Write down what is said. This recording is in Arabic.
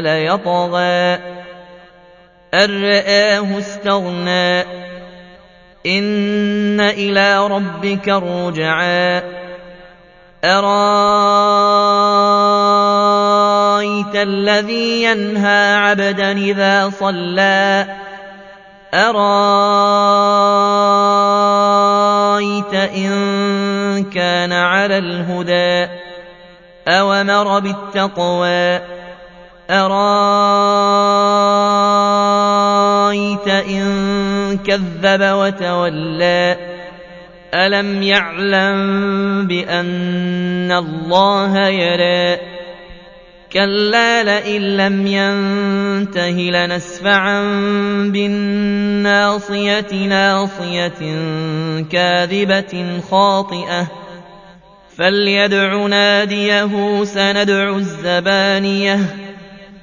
ليطغى. أن رآه استغنى. إن إلى ربك الرجعى. أرأيت الذي ينهى عبدا إذا صلى؟ أرأيت إن كان على الهدى أومر بالتقوى؟ أرأيت إن كذب وتولى؟ ألم يعلم بأن الله يرى؟ كلا لئن لم ينته لنسفعا بالناصية ناصية كاذبة خاطئة. فليدع ناديه سندع الزبانية.